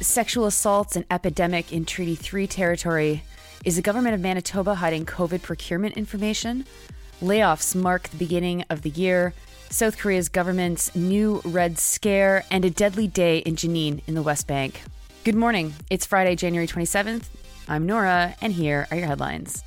Sexual assaults an epidemic in Treaty 3 territory. Is the government of Manitoba hiding COVID procurement information? Layoffs mark the beginning of the year. South Korea's government's new Red Scare, and a deadly day in Jenin in the West Bank. Good morning. It's Friday, January 27th. I'm Nora, and here are your headlines.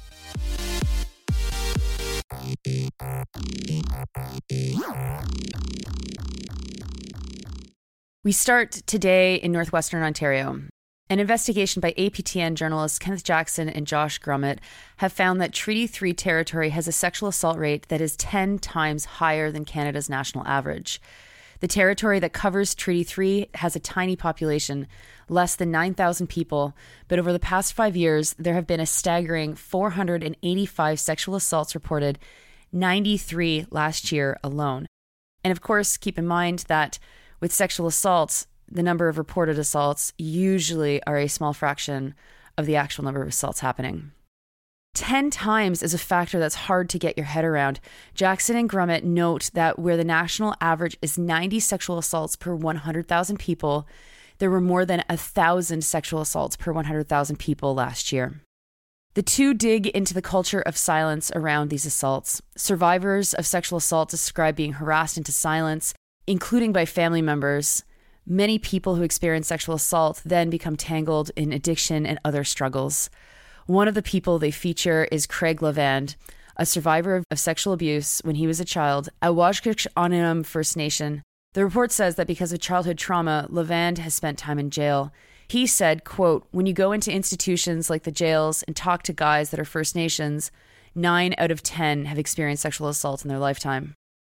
We start today in northwestern Ontario. An investigation by APTN journalists Kenneth Jackson and Josh Grummet have found that Treaty 3 territory has a sexual assault rate that is 10 times higher than Canada's national average. The territory that covers Treaty 3 has a tiny population, less than 9,000 people, but over the past five years, there have been a staggering 485 sexual assaults reported, 93 last year alone. And of course, keep in mind that with sexual assaults, the number of reported assaults usually are a small fraction of the actual number of assaults happening. 10 times is a factor that's hard to get your head around. Jackson and Grummet note that where the national average is 90 sexual assaults per 100,000 people, there were more than 1,000 sexual assaults per 100,000 people last year. The two dig into the culture of silence around these assaults. Survivors of sexual assault describe being harassed into silence, including by family members Many people who experience sexual assault then become tangled in addiction and other struggles. One of the people they feature is Craig Lavand, a survivor of sexual abuse when he was a child at Wauzhushk Onigum First Nation. The report says that because of childhood trauma, Lavand has spent time in jail. He said, quote, when you go into institutions like the jails and talk to guys that are First Nations, nine out of 10 have experienced sexual assault in their lifetime.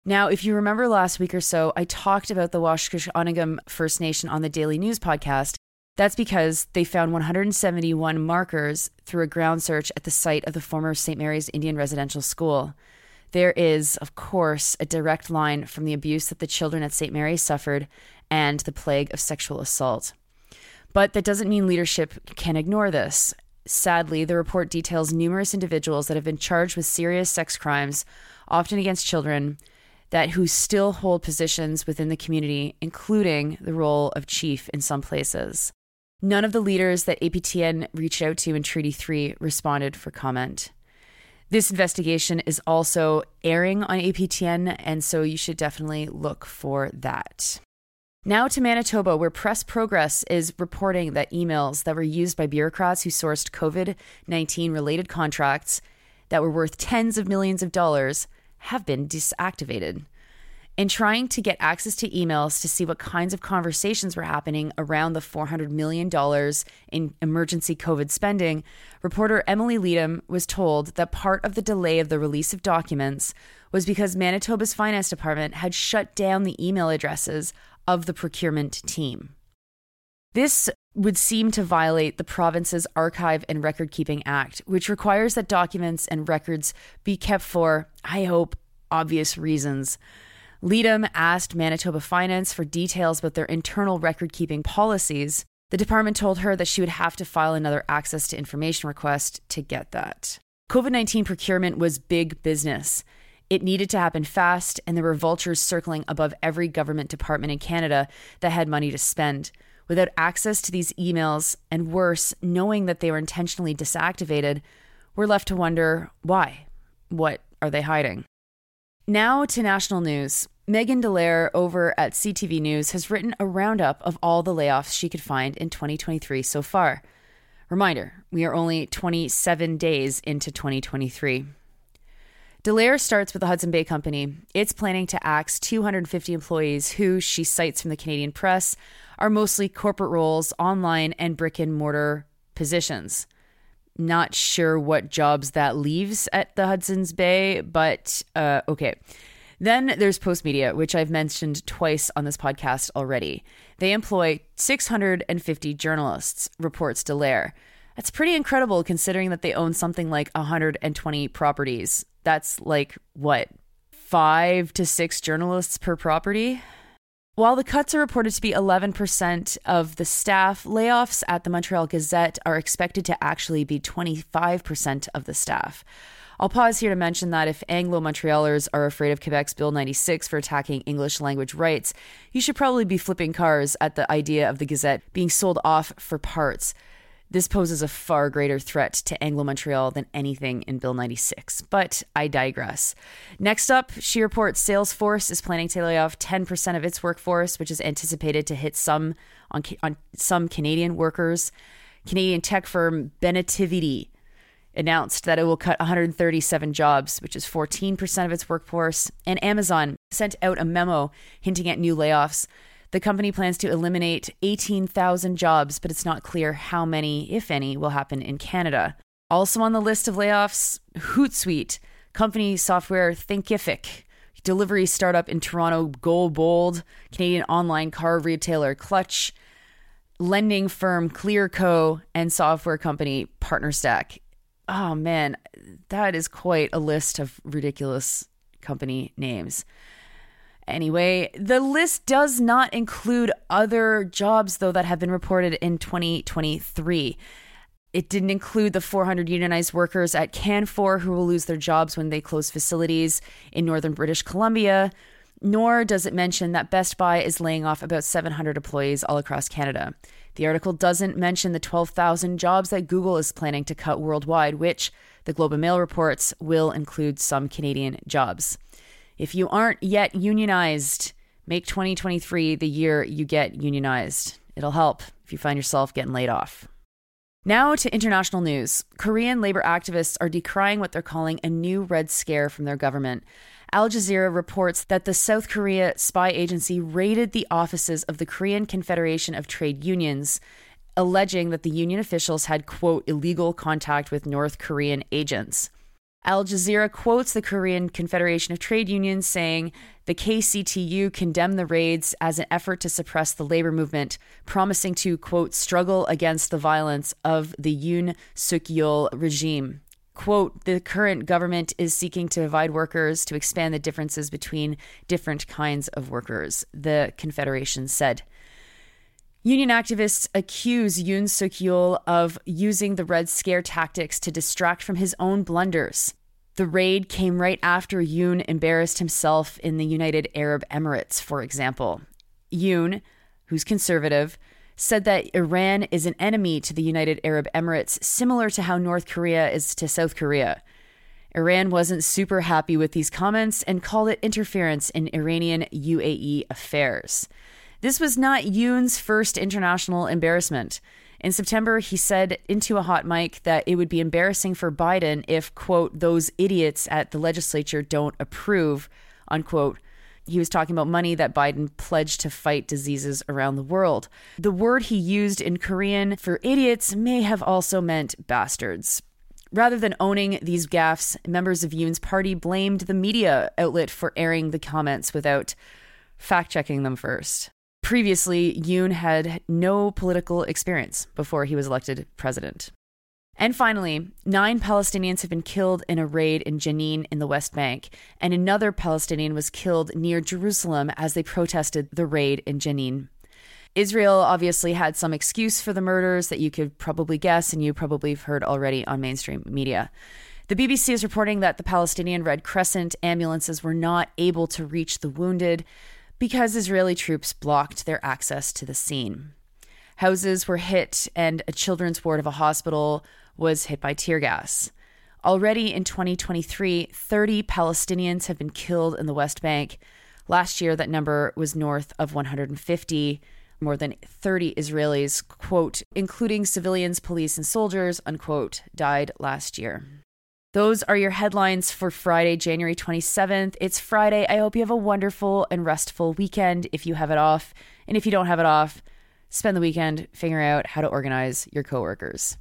Now, if you remember last week or so, I talked about the Wauzhushk Onigum First Nation on the Daily News podcast. That's because they found 171 markers through a ground search at the site of the former St. Mary's Indian Residential School. There is, of course, a direct line from the abuse that the children at St. Mary's suffered and the plague of sexual assault. But that doesn't mean leadership can ignore this. Sadly, the report details numerous individuals that have been charged with serious sex crimes, often against children, that who still hold positions within the community, including the role of chief in some places. None of the leaders that APTN reached out to in Treaty 3 responded for comment. This investigation is also airing on APTN, and so you should definitely look for that. Now to Manitoba, where Press Progress is reporting that emails that were used by bureaucrats who sourced COVID 19 related contracts that were worth tens of millions of dollars have been deactivated. In trying to get access to emails to see what kinds of conversations were happening around the $400 million in emergency COVID spending, reporter Emily Leedham was told that part of the delay of the release of documents was because Manitoba's finance department had shut down the email addresses of the procurement team. This would seem to violate the province's Archive and Record Keeping Act, which requires that documents and records be kept for, I hope, obvious reasons. Leedham asked Manitoba Finance for details about their internal record keeping policies. The department told her that she would have to file another access to information request to get that. COVID 19 procurement was big business. It needed to happen fast, and there were vultures circling above every government department in Canada that had money to spend without access to these emails, and worse, knowing that they were intentionally disactivated, we're left to wonder why. What are they hiding? Now to national news. Megan DeLaire over at CTV News has written a roundup of all the layoffs she could find in 2023 so far. Reminder we are only 27 days into 2023. DeLaire starts with the Hudson Bay Company. It's planning to axe 250 employees who, she cites from the Canadian press, are mostly corporate roles, online, and brick and mortar positions. Not sure what jobs that leaves at the Hudson's Bay, but uh, okay. Then there's Postmedia, which I've mentioned twice on this podcast already. They employ 650 journalists, reports DeLaire. That's pretty incredible considering that they own something like 120 properties. That's like what, five to six journalists per property? While the cuts are reported to be 11% of the staff, layoffs at the Montreal Gazette are expected to actually be 25% of the staff. I'll pause here to mention that if Anglo Montrealers are afraid of Quebec's Bill 96 for attacking English language rights, you should probably be flipping cars at the idea of the Gazette being sold off for parts. This poses a far greater threat to Anglo Montreal than anything in Bill 96. But I digress. Next up, she reports Salesforce is planning to lay off 10% of its workforce, which is anticipated to hit some on, on some Canadian workers. Canadian tech firm Benetivity announced that it will cut 137 jobs, which is 14% of its workforce. And Amazon sent out a memo hinting at new layoffs. The company plans to eliminate 18,000 jobs, but it's not clear how many, if any, will happen in Canada. Also on the list of layoffs, Hootsuite, company software Thinkific, delivery startup in Toronto GoBolt, Canadian online car retailer Clutch, lending firm Clearco, and software company PartnerStack. Oh man, that is quite a list of ridiculous company names. Anyway, the list does not include other jobs, though, that have been reported in 2023. It didn't include the 400 unionized workers at Canfor who will lose their jobs when they close facilities in northern British Columbia, nor does it mention that Best Buy is laying off about 700 employees all across Canada. The article doesn't mention the 12,000 jobs that Google is planning to cut worldwide, which the Globe and Mail reports will include some Canadian jobs. If you aren't yet unionized, make 2023 the year you get unionized. It'll help if you find yourself getting laid off. Now to international news. Korean labor activists are decrying what they're calling a new Red Scare from their government. Al Jazeera reports that the South Korea spy agency raided the offices of the Korean Confederation of Trade Unions, alleging that the union officials had, quote, illegal contact with North Korean agents. Al Jazeera quotes the Korean Confederation of Trade Unions saying the KCTU condemned the raids as an effort to suppress the labor movement, promising to, quote, struggle against the violence of the Yoon Suk Yeol regime. Quote, the current government is seeking to divide workers to expand the differences between different kinds of workers, the Confederation said. Union activists accuse Yoon Suk Yeol of using the Red Scare tactics to distract from his own blunders. The raid came right after Yoon embarrassed himself in the United Arab Emirates, for example. Yoon, who's conservative, said that Iran is an enemy to the United Arab Emirates, similar to how North Korea is to South Korea. Iran wasn't super happy with these comments and called it interference in Iranian UAE affairs. This was not Yoon's first international embarrassment. In September, he said into a hot mic that it would be embarrassing for Biden if, quote, those idiots at the legislature don't approve, unquote. He was talking about money that Biden pledged to fight diseases around the world. The word he used in Korean for idiots may have also meant bastards. Rather than owning these gaffes, members of Yoon's party blamed the media outlet for airing the comments without fact checking them first. Previously, Yoon had no political experience before he was elected president. And finally, nine Palestinians have been killed in a raid in Jenin in the West Bank, and another Palestinian was killed near Jerusalem as they protested the raid in Jenin. Israel obviously had some excuse for the murders that you could probably guess and you probably have heard already on mainstream media. The BBC is reporting that the Palestinian Red Crescent ambulances were not able to reach the wounded because Israeli troops blocked their access to the scene. Houses were hit, and a children's ward of a hospital was hit by tear gas. Already in 2023, 30 Palestinians have been killed in the West Bank. Last year, that number was north of 150. More than 30 Israelis, quote, including civilians, police, and soldiers, unquote, died last year. Those are your headlines for Friday, January 27th. It's Friday. I hope you have a wonderful and restful weekend if you have it off. And if you don't have it off, spend the weekend figuring out how to organize your coworkers.